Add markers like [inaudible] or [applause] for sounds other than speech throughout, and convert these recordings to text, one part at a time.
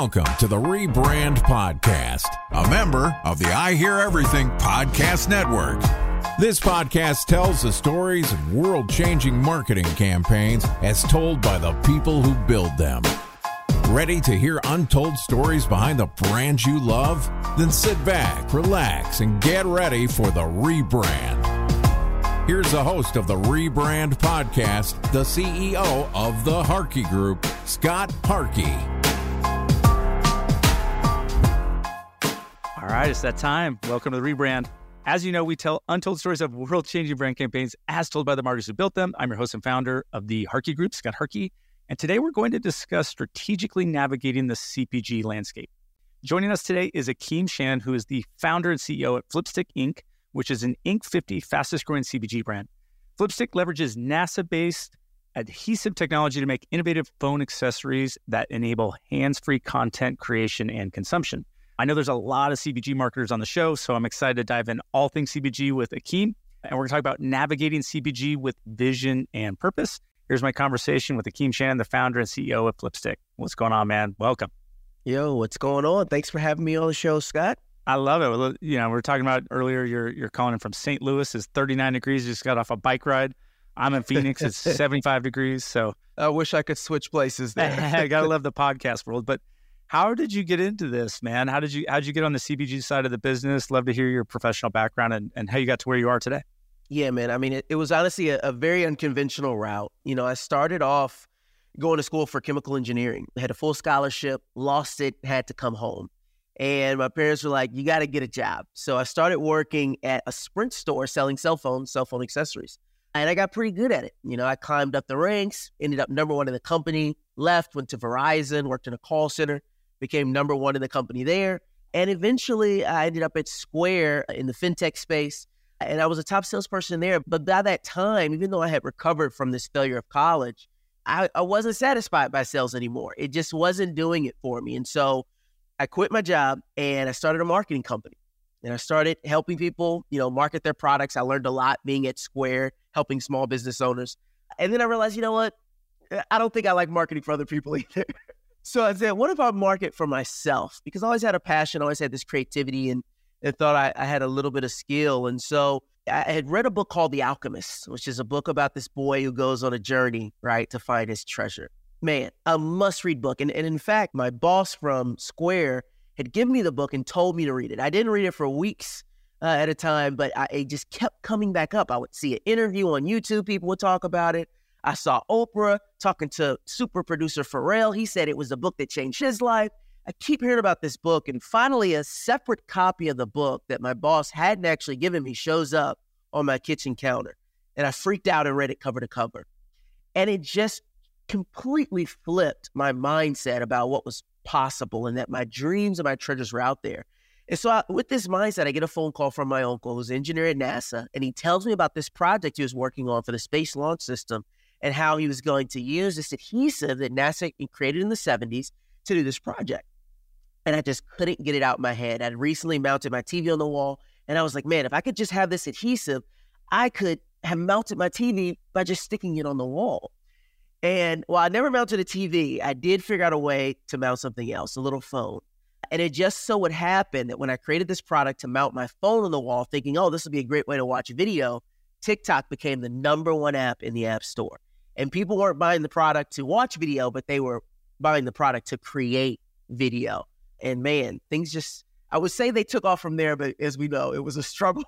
Welcome to the Rebrand Podcast, a member of the I Hear Everything Podcast Network. This podcast tells the stories of world changing marketing campaigns as told by the people who build them. Ready to hear untold stories behind the brands you love? Then sit back, relax, and get ready for the rebrand. Here's the host of the Rebrand Podcast, the CEO of the Harkey Group, Scott Harkey. All right, it's that time. Welcome to the rebrand. As you know, we tell untold stories of world changing brand campaigns as told by the marketers who built them. I'm your host and founder of the Harkey Group, Scott Harkey. And today we're going to discuss strategically navigating the CPG landscape. Joining us today is Akeem Shan, who is the founder and CEO at Flipstik Inc., which is an Inc. 50 fastest growing CPG brand. Flipstik leverages NASA based adhesive technology to make innovative phone accessories that enable hands free content creation and consumption. I know there's a lot of CPG marketers on the show, so I'm excited to dive in all things CPG with Akeem. And we're going to talk about navigating CPG with vision and purpose. Here's my conversation with Akeem Shan, the founder and CEO of Flipstik. What's going on, man? Welcome. Yo, what's going on? Thanks for having me on the show, Scott. I love it. You know, we are talking about earlier. You're you're calling in from St. Louis. It's 39 degrees. You just got off a bike ride. I'm in Phoenix. It's [laughs] 75 degrees. So I wish I could switch places there. [laughs] I gotta [laughs] love the podcast world. But how did you get into this, man? How did you how did you get on the CPG side of the business? Love to hear your professional background and, and how you got to where you are today. Yeah, man. I mean, it, it was honestly a, a, very unconventional route. You know, I started off going to school for chemical engineering. Had a full scholarship, lost it, had to come home. And my parents were like, you got to get a job. So I started working at a Sprint store selling cell phones, cell phone accessories. And I got pretty good at it. You know, I climbed up the ranks, ended up number one in the company, left, went to Verizon, worked in a call center became number one in the company there. And eventually I ended up at Square uh, in the fintech space. And I was a top salesperson there. But by that time, even though I had recovered from this failure of college, I, I wasn't satisfied by sales anymore. It just wasn't doing it for me. And so I quit my job and I started a marketing company. And I started helping people, you know, market their products. I learned a lot being at Square, helping small business owners. And then I realized, you know what? I don't think I like marketing for other people [laughs] either. So I said, what if I market for myself? Because I always had a passion, always had this creativity and, and thought I, I had a little bit of skill. And so I had read a book called The Alchemist, which is a book about this boy who goes on a journey, right, to find his treasure. Man, a must read book. And, and in fact, my boss from Square had given me the book and told me to read it. I didn't read it for weeks uh, at a time, but I, it just kept coming back up. I would see an interview on YouTube, people would talk about it. I saw Oprah talking to super producer Pharrell. He said it was a book that changed his life. I keep hearing about this book, and finally, a separate copy of the book that my boss hadn't actually given me shows up on my kitchen counter. And I freaked out and read it cover to cover. And it just completely flipped my mindset about what was possible and that my dreams and my treasures were out there. And so, I, with this mindset, I get a phone call from my uncle, who's an engineer at NASA, and he tells me about this project he was working on for the Space Launch System and how he was going to use this adhesive that NASA created in the 70s to do this project. And I just couldn't get it out of my head. I'd recently mounted my TV on the wall, and I was like, man, if I could just have this adhesive, I could have mounted my TV by just sticking it on the wall. And while I never mounted a TV, I did figure out a way to mount something else, a little phone. And it just so would happen that when I created this product to mount my phone on the wall, thinking, oh, this would be a great way to watch video, TikTok became the number one app in the App Store. And people weren't buying the product to watch video, but they were buying the product to create video. And man, things just, I would say they took off from there, but as we know, it was a [laughs] struggle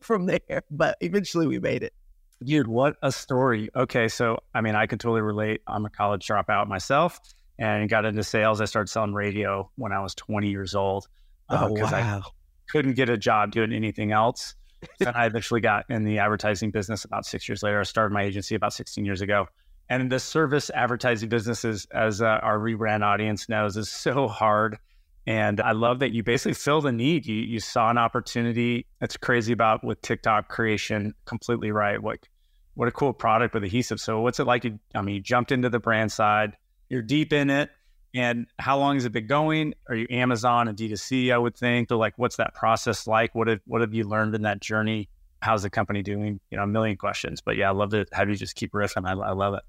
from there. But eventually we made it. Dude, what a story. Okay. So, I mean, I can totally relate. I'm a college dropout myself and got into sales. I started selling radio when I was 20 years old. Uh, oh, wow. I couldn't get a job doing anything else and I eventually got in the advertising business about six years later. I started my agency about 16 years ago. And the service advertising businesses, as uh, our rebrand audience knows, is so hard. And I love that you basically fill the need. You you saw an opportunity. That's crazy about with TikTok creation. Completely right. What what a cool product with adhesive. So what's it like? You, I mean, you jumped into the brand side. You're deep in it. And how long has it been going? Are you Amazon and D2C? I would think. Or like, what's that process like? What have what have you learned in that journey? How's the company doing? You know, a million questions. But yeah, I love it. How do you just keep riffing? I, I love it.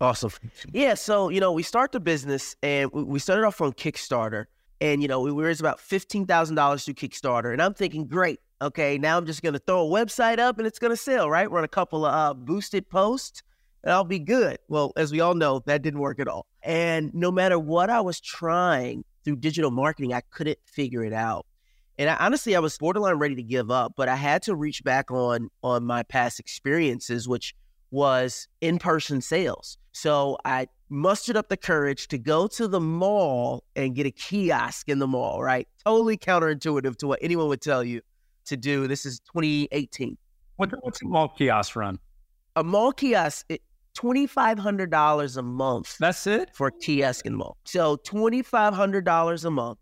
Awesome. Yeah. So, you know, we start the business and we started off on Kickstarter. And, you know, we raised about $15,000 through Kickstarter. And I'm thinking, great. Okay. Now I'm just going to throw a website up and it's going to sell, right? Run a couple of uh, boosted posts and I'll be good. Well, as we all know, that didn't work at all. And no matter what I was trying through digital marketing, I couldn't figure it out. And I, honestly, I was borderline ready to give up, but I had to reach back on on my past experiences, which was in-person sales. So I mustered up the courage to go to the mall and get a kiosk in the mall, right? Totally counterintuitive to what anyone would tell you to do. This is 2018. What, what's a mall kiosk run? A mall kiosk, $2,500 a month. That's it? For kiosk in. So $2,500 a month.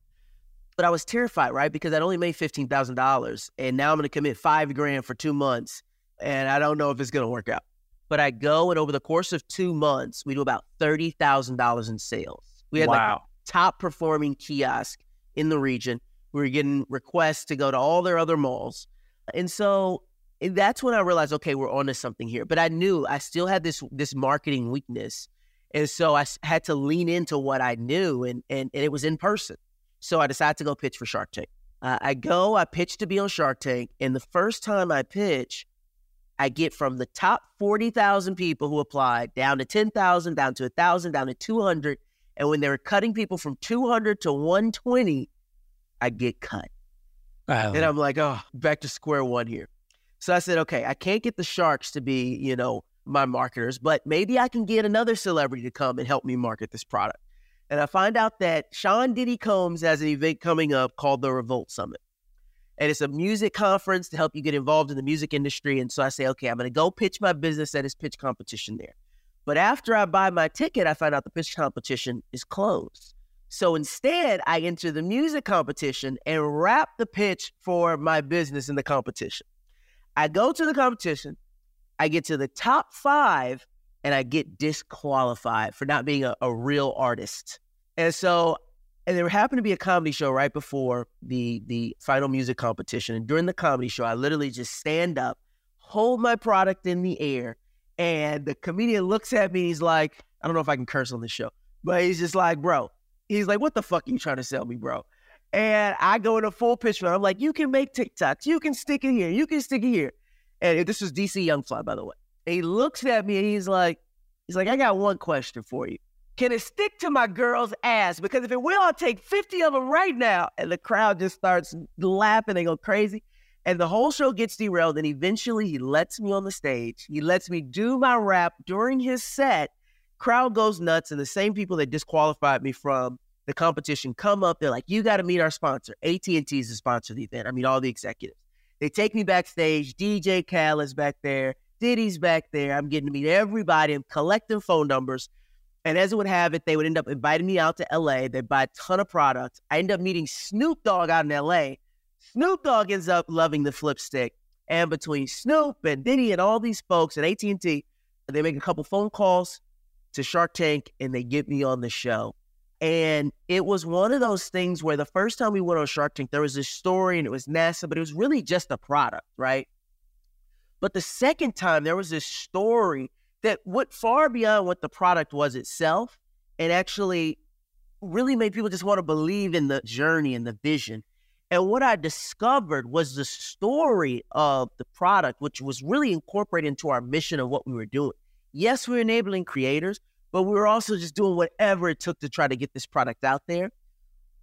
But I was terrified, right? Because I'd only made $15,000 and now I'm going to commit five grand for two months. And I don't know if it's going to work out. But I go and over the course of two months, we do about thirty thousand dollars in sales. We had wow. like top performing kiosk in the region. We were getting requests to go to all their other malls, and so and that's when I realized, okay, we're onto something here. But I knew I still had this this marketing weakness, and so I had to lean into what I knew, and and, and it was in person. So I decided to go pitch for Shark Tank. Uh, I go, I pitch to be on Shark Tank, and the first time I pitch, I get from the top 40,000 people who applied down to 10,000, down to 1,000, down to 200. And when they were cutting people from 200 to 120, I get cut. Wow. And I'm like, oh, back to square one here. So I said, okay, I can't get the Sharks to be, you know, my marketers, but maybe I can get another celebrity to come and help me market this product. And I find out that Sean Diddy Combs has an event coming up called the Revolt Summit and it's a music conference to help you get involved in the music industry. And so I say, okay, I'm going to go pitch my business at his pitch competition there. But after I buy my ticket, I find out the pitch competition is closed. So instead, I enter the music competition and rap the pitch for my business in the competition. I go to the competition, I get to the top five, and I get disqualified for not being a, a real artist. And so and there happened to be a comedy show right before the the final music competition. And during the comedy show, I literally just stand up, hold my product in the air, and the comedian looks at me. He's like, I don't know if I can curse on this show, but he's just like, bro. He's like, what the fuck are you trying to sell me, bro? And I go in a full for I'm like, you can make TikToks, you can stick it here, you can stick it here. And this was DC Young Fly, by the way. He looks at me and he's like, he's like, I got one question for you. Can it stick to my girl's ass? Because if it will, I'll take 50 of them right now. And the crowd just starts laughing. They go crazy. And the whole show gets derailed. And eventually he lets me on the stage. He lets me do my rap during his set. Crowd goes nuts. And the same people that disqualified me from the competition come up. They're like, you got to meet our sponsor. AT&T is the sponsor of the event. I mean, all the executives. They take me backstage. DJ Khaled is back there. Diddy's back there. I'm getting to meet everybody. I'm collecting phone numbers. And as it would have it, they would end up inviting me out to LA. They buy a ton of products. I end up meeting Snoop Dogg out in LA. Snoop Dogg ends up loving the Flipstik. And between Snoop and Diddy and all these folks at AT&T, they make a couple phone calls to Shark Tank and they get me on the show. And it was one of those things where the first time we went on Shark Tank, there was this story and it was NASA, but it was really just a product, right? But the second time, there was this story that went far beyond what the product was itself and actually really made people just want to believe in the journey and the vision. And what I discovered was the story of the product, which was really incorporated into our mission of what we were doing. Yes, we we're enabling creators, but we were also just doing whatever it took to try to get this product out there.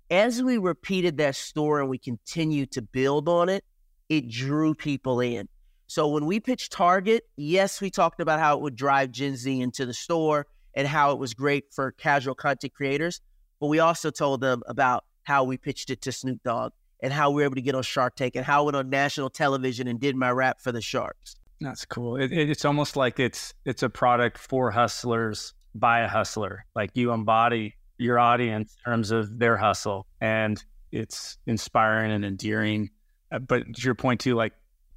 As we repeated that story and we continued to build on it, it drew people in. So when we pitched Target, yes, we talked about how it would drive Gen Z into the store and how it was great for casual content creators. But we also told them about how we pitched it to Snoop Dogg and how we were able to get on Shark Tank and how it went on national television and did my rap for the Sharks. That's cool. It, it, it's almost like it's it's a product for hustlers by a hustler. Like you embody your audience in terms of their hustle, and it's inspiring and endearing. Uh, but to your point too, like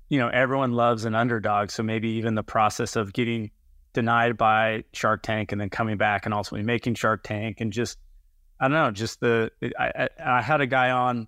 you know, everyone loves an underdog, so maybe even the process of getting denied by Shark Tank and then coming back and ultimately making Shark Tank and just I don't know, just the I, I, I had a guy on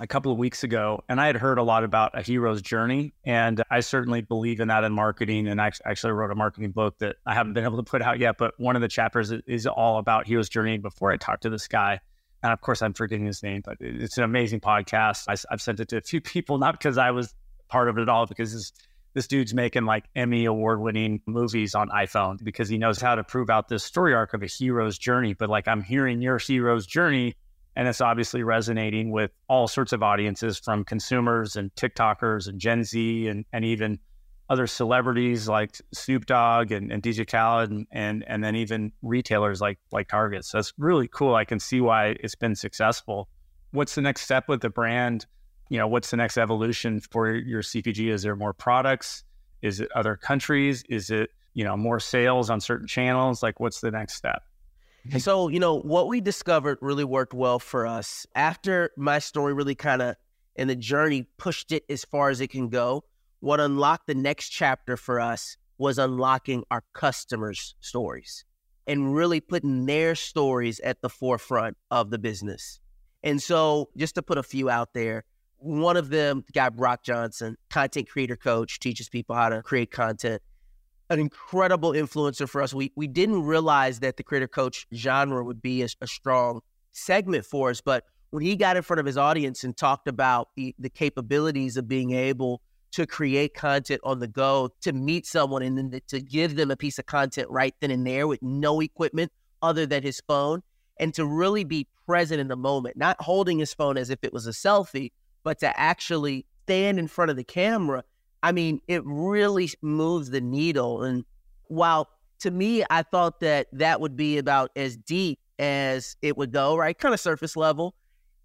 a couple of weeks ago, and I had heard a lot about a hero's journey, and I certainly believe in that in marketing. And I actually wrote a marketing book that I haven't been able to put out yet, but one of the chapters is all about hero's journey. Before I talked to this guy, and of course I'm forgetting his name, but it's an amazing podcast. I, have sent it to a few [laughs] people, not because I was part of it at all, because this, this dude's making like Emmy award winning movies on iPhone because he knows how to prove out this story arc of a hero's journey. But like I'm hearing your hero's journey and it's obviously resonating with all sorts of audiences from consumers and TikTokers and Gen Z and, and even other celebrities like Snoop Dogg and, and DJ Khaled and, and and then even retailers like like Target. So it's really cool. I can see why it's been successful. What's the next step with the brand? You know, what's the next evolution for your CPG? Is there more products? Is it other countries? Is it, you know, more sales on certain channels? Like what's the next step? Mm-hmm. So, you know, what we discovered really worked well for us after my story really kind of and the journey pushed it as far as it can go. What unlocked the next chapter for us was unlocking our customers' stories and really putting their stories at the forefront of the business. And so, just to put a few out there, one of them, the guy Brock Johnson, content creator coach, teaches people how to create content an incredible influencer for us. We we didn't realize that the creator coach genre would be a, a, strong segment for us, but when he got in front of his audience and talked about the, the capabilities of being able to create content on the go, to meet someone and then to give them a piece of content right then and there with no equipment other than his phone, and to really be present in the moment, not holding his phone as if it was a selfie, but to actually stand in front of the camera I mean, it really moves the needle. And while to me, I thought that that would be about as deep as it would go, right? Kind of surface level.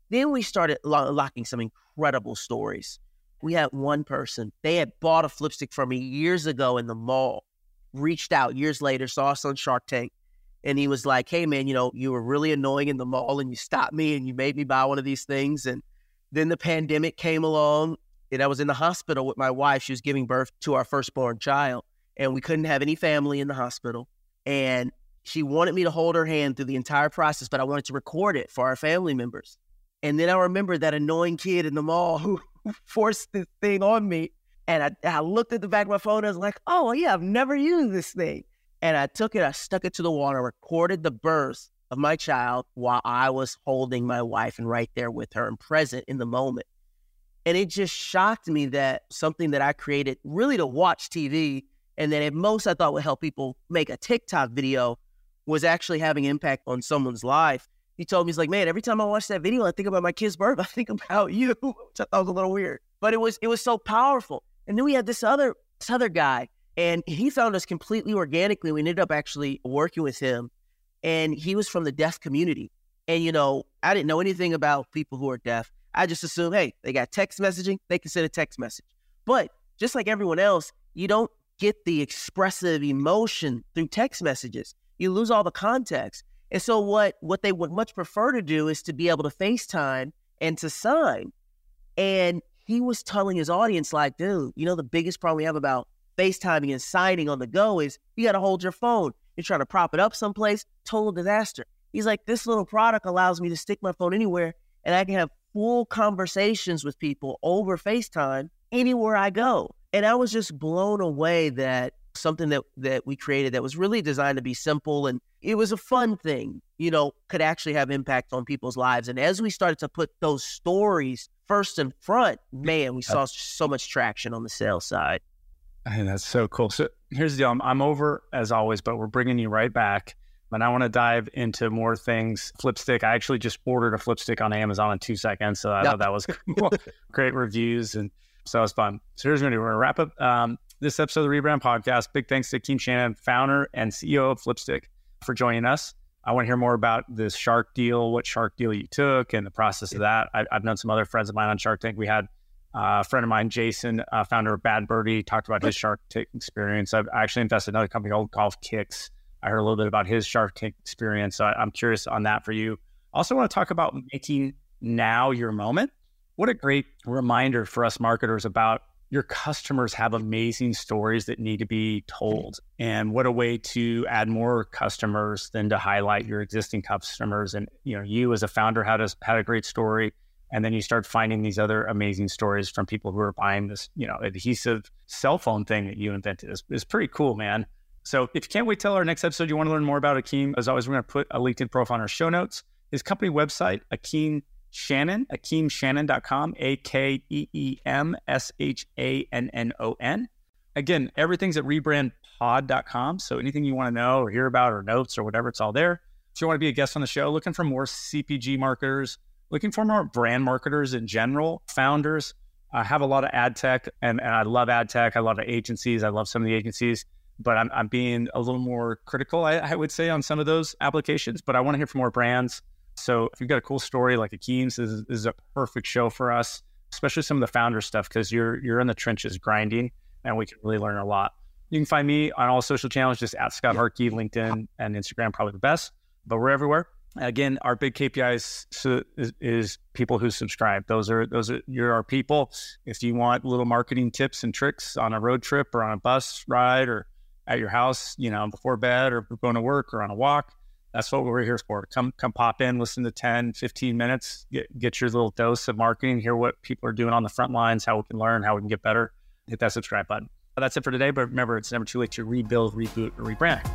Then we started lo- locking some incredible stories. We had one person, they had bought a flipstik from me years ago in the mall, reached out years later, saw us on Shark Tank, and he was like, Hey, man, you know, you were really annoying in the mall and you stopped me and you made me buy one of these things. And then the pandemic came along and I was in the hospital with my wife. She was giving birth to our firstborn child, and we couldn't have any family in the hospital. And she wanted me to hold her hand through the entire process, but I wanted to record it for our family members. And then I remember that annoying kid in the mall who [laughs] forced this thing on me. And I, I looked at the back of my phone and I was like, oh, yeah, I've never used this thing. And I took it, I stuck it to the wall, and I recorded the birth of my child while I was holding my wife and right there with her and present in the moment. And it just shocked me that something that I created really to watch TV and that at most I thought would help people make a TikTok video was actually having impact on someone's life. He told me, he's like, man, every time I watch that video, I think about my kid's birth. [laughs] I think about you, which I thought was a little weird. But it was it was so powerful. And then we had this other this other guy, and he found us completely organically. We ended up actually working with him. And he was from the deaf community. And you know, I didn't know anything about people who are deaf. I just assume, hey, they got text messaging, they can send a text message. But just like everyone else, you don't get the expressive emotion through text messages. You lose all the context. And so what what they would much prefer to do is to be able to FaceTime and to sign. And he was telling his audience, like, dude, you know, the biggest problem we have about FaceTiming and signing on the go is you got to hold your phone. You're trying to prop it up someplace, total disaster. He's like, this little product allows me to stick my phone anywhere and I can have full conversations with people over FaceTime anywhere I go. And I was just blown away that something that that we created that was really designed to be simple and it was a fun thing, you know, could actually have impact on people's lives. And as we started to put those stories first and front, man, we saw so much traction on the sales side. And that's so cool. So here's the deal. I'm, I'm over as always, but we're bringing you right back and I want to dive into more things. Flipstik. I actually just ordered a flipstik on Amazon in two seconds, so I yep. thought that was [laughs] cool. great reviews, and so it was fun. So here's what we're going to wrap up um, this episode of the Rebrand Podcast. Big thanks to Keem Shannon, founder and CEO of Flipstik, for joining us. I want to hear more about this Shark deal, what Shark deal you took, and the process of that. I, have known some other friends of mine on Shark Tank. We had uh, a friend of mine, Jason, uh, founder of Bad Birdie, talked about his Shark Tank experience. I've actually invested in another company called Golf Kicks I heard a little bit about his Shark Tank experience. So I, I'm curious on that for you. Also, want to talk about making now your moment. What a great reminder for us marketers about your customers have amazing stories that need to be told. And what a way to add more customers than to highlight your existing customers. And you know, you as a founder had a had a great story. And then you start finding these other amazing stories from people who are buying this, you know, adhesive cell phone thing that you invented. It's pretty cool, man. So if you can't wait till our next episode, you want to learn more about Akeem, as always, we're going to put a LinkedIn profile on our show notes. His company website, Akeem Shannon, akeemshannon.com, A K E E M S H A N N O N. Again, everything's at rebrandpod.com. So anything you want to know or hear about or notes or whatever, it's all there. If you want to be a guest on the show, looking for more CPG marketers, looking for more brand marketers in general, founders. I have a lot of ad tech and, and I love ad tech. I love agencies. I love some of the agencies, but I'm, I'm being a little more critical, I, I would say, on some of those applications. But I want to hear from more brands. So if you've got a cool story like Akeem's, this is, this is a perfect show for us, especially some of the founder stuff because you're you're in the trenches grinding, and we can really learn a lot. You can find me on all social channels, just at Scott Harkey, LinkedIn and Instagram, probably the best, but we're everywhere. Again, our big KPIs is, is, people who subscribe. Those are those are you're our people. If you want little marketing tips and tricks on a road trip or on a bus ride or at your house, you know, before bed or going to work or on a walk, that's what we're here for. Come come pop in, listen to 10, 15 minutes, get, get your little dose of marketing, hear what people are doing on the front lines, how we can learn, how we can get better. Hit that subscribe button. But that's it for today. But remember, it's never too late to rebuild, reboot, or rebrand.